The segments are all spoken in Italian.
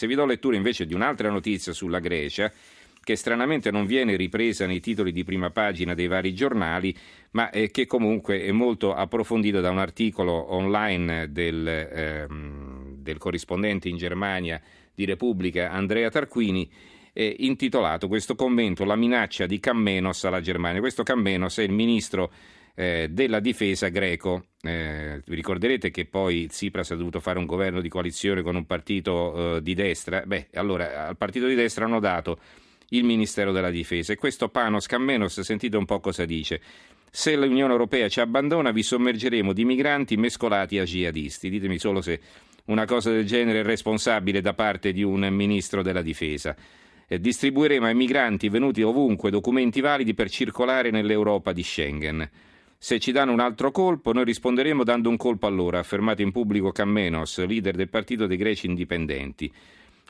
Se vi do lettura invece di un'altra notizia sulla Grecia, che stranamente non viene ripresa nei titoli di prima pagina dei vari giornali, ma eh, che comunque è molto approfondita da un articolo online del, ehm, del corrispondente in Germania di Repubblica Andrea Tarquini, eh, intitolato questo commento La minaccia di Cammenos alla Germania. Questo Cammenos è il ministro eh, della difesa greco. Eh, vi ricorderete che poi Tsipras ha dovuto fare un governo di coalizione con un partito eh, di destra? Beh, allora al partito di destra hanno dato il Ministero della Difesa e questo Panos Cammenos, sentite un po' cosa dice. Se l'Unione Europea ci abbandona, vi sommergeremo di migranti mescolati a jihadisti. Ditemi solo se una cosa del genere è responsabile da parte di un ministro della Difesa. Eh, distribuiremo ai migranti venuti ovunque documenti validi per circolare nell'Europa di Schengen. Se ci danno un altro colpo, noi risponderemo dando un colpo a loro, ha affermato in pubblico Cammenos, leader del partito dei greci indipendenti.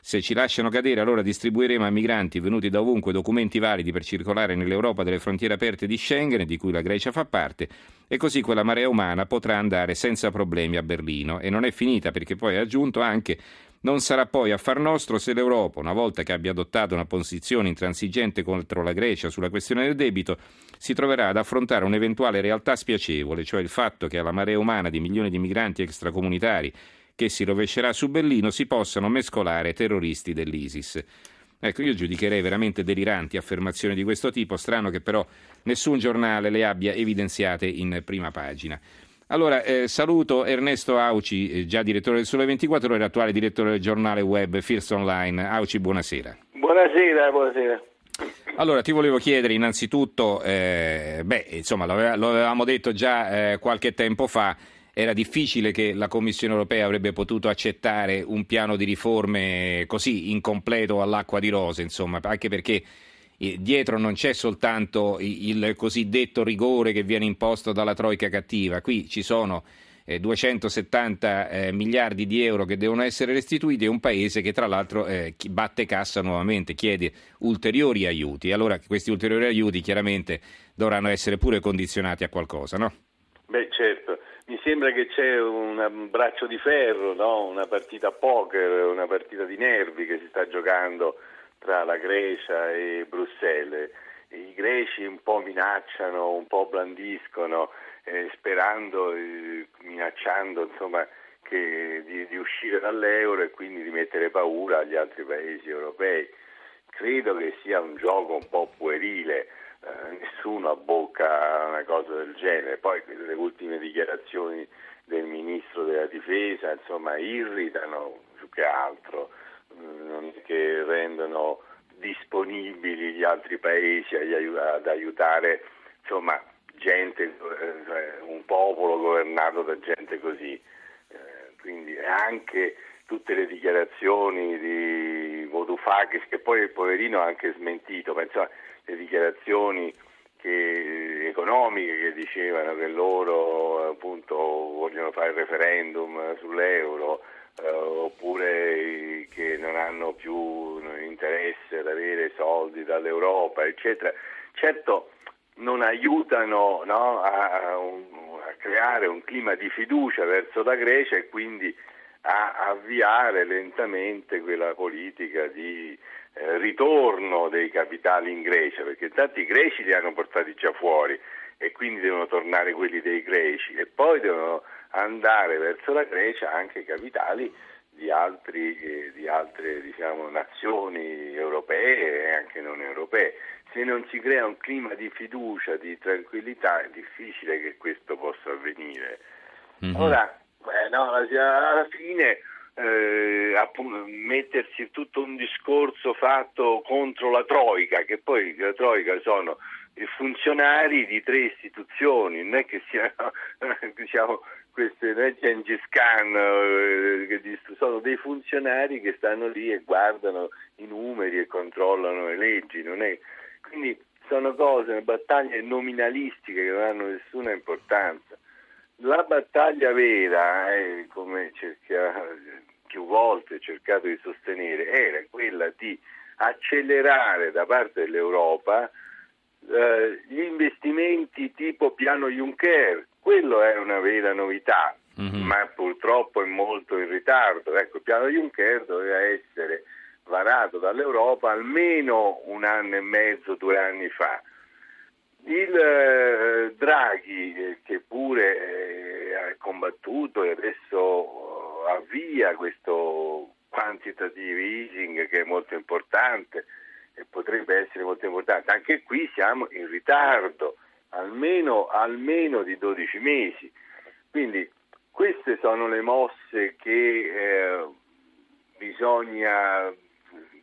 Se ci lasciano cadere, allora distribuiremo ai migranti venuti da ovunque documenti validi per circolare nell'Europa delle frontiere aperte di Schengen, di cui la Grecia fa parte, e così quella marea umana potrà andare senza problemi a Berlino. E non è finita perché poi ha aggiunto anche non sarà poi affar nostro se l'Europa, una volta che abbia adottato una posizione intransigente contro la Grecia sulla questione del debito, si troverà ad affrontare un'eventuale realtà spiacevole, cioè il fatto che alla marea umana di milioni di migranti extracomunitari che si rovescerà su Berlino si possano mescolare terroristi dell'ISIS. Ecco, io giudicherei veramente deliranti affermazioni di questo tipo, strano che però nessun giornale le abbia evidenziate in prima pagina. Allora, eh, saluto Ernesto Auci, eh, già direttore del Sole 24 Ore, attuale direttore del giornale web First Online. Auci, buonasera. Buonasera, buonasera. Allora, ti volevo chiedere innanzitutto, eh, beh, insomma, lo, avevamo detto già eh, qualche tempo fa, era difficile che la Commissione europea avrebbe potuto accettare un piano di riforme così incompleto all'acqua di rose, insomma, anche perché dietro non c'è soltanto il cosiddetto rigore che viene imposto dalla Troica cattiva, qui ci sono 270 eh, eh, miliardi di euro che devono essere restituiti e un paese che tra l'altro eh, batte cassa nuovamente, chiede ulteriori aiuti. Allora questi ulteriori aiuti chiaramente dovranno essere pure condizionati a qualcosa, no? Beh certo, mi sembra che c'è un braccio di ferro, no? una partita poker, una partita di nervi che si sta giocando tra la Grecia e Bruxelles. I greci un po' minacciano, un po' blandiscono, eh, sperando, eh, minacciando insomma, che, di, di, uscire dall'euro e quindi di mettere paura agli altri paesi europei. Credo che sia un gioco un po' puerile, eh, nessuno abbocca una cosa del genere. Poi le ultime dichiarazioni del ministro della difesa insomma, irritano più che altro che rendono disponibili gli altri paesi ad aiutare insomma, gente, eh, un popolo governato da gente così. Eh, quindi anche tutte le dichiarazioni di Vodufakis, che poi il poverino ha anche smentito, ma insomma, le dichiarazioni che, economiche che dicevano che loro appunto vogliono fare il referendum sull'euro, eh, oppure più interesse ad avere soldi dall'Europa, eccetera. Certo non aiutano no, a, a, creare un clima di fiducia verso la Grecia e quindi a avviare lentamente quella politica di eh, ritorno dei capitali in Grecia, perché tanti i greci li hanno portati già fuori e quindi devono tornare quelli dei greci e poi devono andare verso la Grecia anche capitali di, altri, di altre diciamo, nazioni europee e anche non europee. Se non si crea un clima di fiducia, di tranquillità, è difficile che questo possa avvenire. Mm-hmm. Ora, beh, no, alla fine eh, appunto, mettersi tutto un discorso fatto contro la Troica, che poi la Troica sono funzionari di tre istituzioni, non è che siano diciamo, queste non è Khan, eh, sono dei funzionari che stanno lì e guardano i numeri e controllano le leggi, è, quindi sono cose, battaglie nominalistiche che non hanno nessuna importanza. La battaglia vera, eh, come cerca, più volte cercato di sostenere, era quella di accelerare da parte dell'Europa eh, gli investimenti tipo piano Juncker, quello è una vera novità. mm-hmm. ma purtroppo è molto in ritardo. Ecco, il piano Juncker doveva essere varato dall'Europa almeno un anno e mezzo, due anni fa. Il eh, Draghi, eh, che pure eh, ha combattuto e adesso eh, avvia questo quantitative easing che è molto importante e potrebbe essere molto importante, anche qui siamo in ritardo, almeno, almeno di 12 mesi. Quindi queste sono le mosse che eh, bisogna,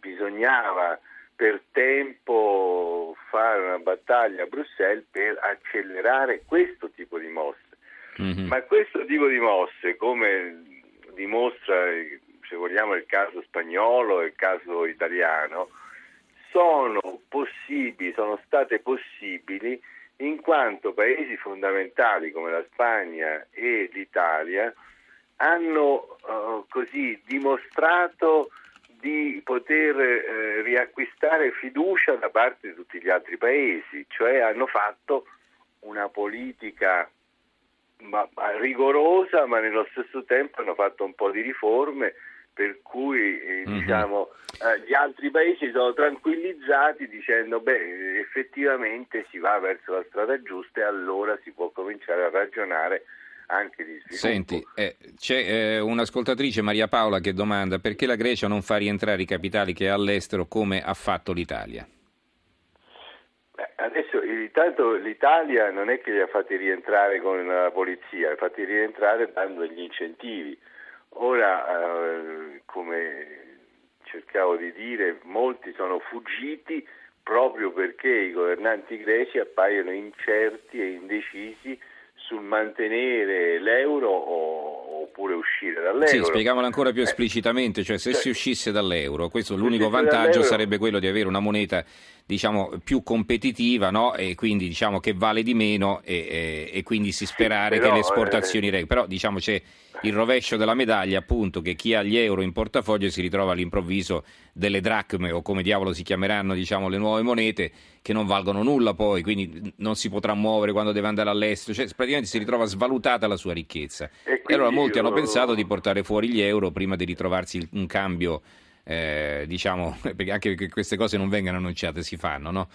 bisognava per tempo fare una battaglia a Bruxelles per accelerare questo tipo di mosse. Mm-hmm. Ma questo tipo di mosse, come dimostra se vogliamo il caso spagnolo e il caso italiano, sono possibili, sono state possibili in quanto paesi fondamentali come la Spagna e l'Italia hanno uh, così dimostrato di poter eh, riacquistare fiducia da parte di tutti gli altri paesi, cioè hanno fatto una politica ma, rigorosa, ma nello stesso tempo hanno fatto un po' di riforme per cui eh, mm-hmm. diciamo, eh, gli altri paesi sono tranquillizzati dicendo beh effettivamente si va verso la strada giusta e allora si può cominciare a ragionare anche di sviluppo. Senti, eh, c'è eh, un'ascoltatrice Maria Paola che domanda perché la Grecia non fa rientrare i capitali che ha all'estero come ha fatto l'Italia? Beh, adesso intanto l'Italia non è che li ha fatti rientrare con la polizia, li ha fatti rientrare dando gli incentivi Ora, eh, come cercavo di dire, molti sono fuggiti proprio perché i governanti greci appaiono incerti e indecisi sul mantenere l'euro o, oppure uscire dall'euro. Sì, spieghiamolo ancora più esplicitamente, cioè se cioè, si uscisse dall'euro, questo l'unico vantaggio sarebbe quello di avere una moneta diciamo, più competitiva no? e quindi diciamo, che vale di meno e, e, e quindi si sperare sì, però, che le esportazioni... Eh, però diciamo c'è il rovescio della medaglia appunto che chi ha gli euro in portafoglio si ritrova all'improvviso delle dracme o come diavolo si chiameranno diciamo, le nuove monete che non valgono nulla poi, quindi non si potrà muovere quando deve andare all'estero, cioè praticamente si ritrova svalutata la sua ricchezza. E, e allora molti io... hanno pensato di portare fuori gli euro prima di ritrovarsi un cambio, eh, diciamo, perché anche che queste cose non vengano annunciate, si fanno, no?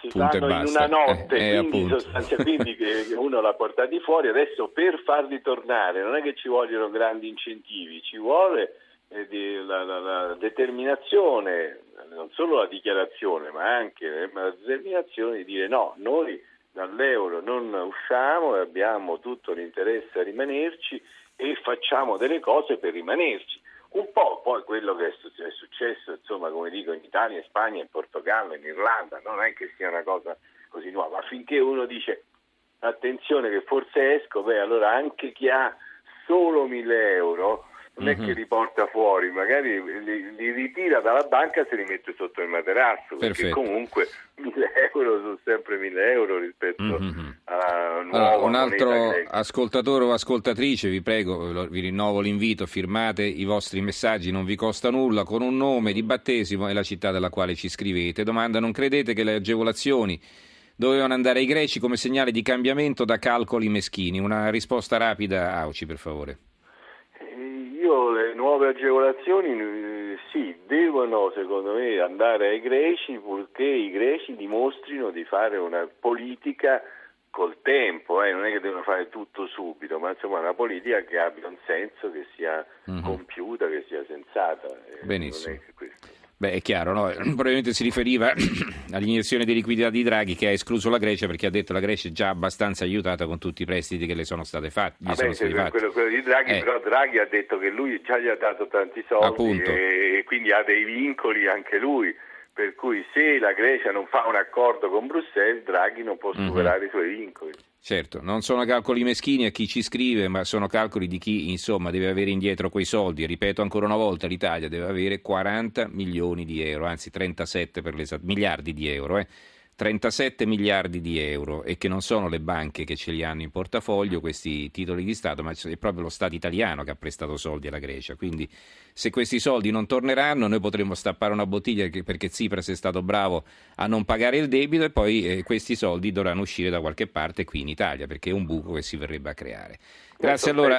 si Punto fanno in una notte, eh, eh, quindi, sostanzialmente che uno l'ha portati fuori, adesso per farli tornare non è che ci vogliono grandi incentivi, ci vuole eh, la, la, la, determinazione, non solo la dichiarazione, ma anche la determinazione di dire no, noi dall'euro non usciamo e abbiamo tutto l'interesse a rimanerci e facciamo delle cose per rimanerci. Un po' poi quello che è successo, insomma, come dico, in Italia, in Spagna, in Portogallo, in Irlanda, non è che sia una cosa così nuova, finché uno dice attenzione che forse esco, beh allora anche chi ha solo 1000 euro non è che mhm. li porta fuori, magari li, li, ritira dalla banca e se li mette sotto il materasso, perché Perfetto. comunque 1000 euro sono sempre 1000 euro rispetto mm-hmm. a allora, Un altro ascoltatore o ascoltatrice, vi prego, vi rinnovo l'invito, firmate i vostri messaggi, non vi costa nulla, con un nome di battesimo e la città dalla quale ci scrivete. Domanda, non credete che le agevolazioni dovevano andare ai greci come segnale di cambiamento da calcoli meschini? Una risposta rapida, Auci, per favore. Nuove agevolazioni eh, sì, devono secondo me andare ai greci purché i greci dimostrino di fare una politica col tempo, eh, non è che devono fare tutto subito, ma insomma una politica che abbia un senso, che sia mm-hmm. compiuta, che sia sensata. Eh, Benissimo. Beh, è chiaro, no? probabilmente si riferiva all'iniezione di liquidità di Draghi che ha escluso la Grecia perché ha detto che la Grecia è già abbastanza aiutata con tutti i prestiti che le sono stati fatti. Vabbè, sono stati quello, quello, di Draghi, eh. però Draghi ha detto che lui già gli ha dato tanti soldi e, e quindi ha dei vincoli anche lui per cui se la Grecia non fa un accordo con Bruxelles, Draghi non può mhm. superare mm-hmm. i suoi vincoli. Certo, non sono calcoli meschini a chi ci scrive, ma sono calcoli di chi, insomma, deve avere indietro quei soldi. Ripeto ancora una volta, l'Italia deve avere 40 milioni di euro, anzi 37 per miliardi di euro, eh. 37 miliardi di euro e che non sono le banche che ce li hanno in portafoglio questi titoli di Stato, ma è proprio lo Stato italiano che ha prestato soldi alla Grecia. Quindi se questi soldi non torneranno noi potremmo stappare una bottiglia perché Tsipras è stato bravo a non pagare il debito e poi eh, questi soldi dovranno uscire da qualche parte qui in Italia perché è un buco che si verrebbe a creare. Grazie allora.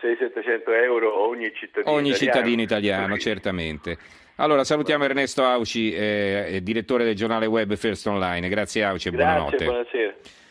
600-700 euro ogni cittadino ogni italiano. cittadino italiano, certamente. Allora salutiamo Ernesto Auci, eh, direttore del giornale web First Online. Grazie Auci e Grazie, buonanotte. buonasera.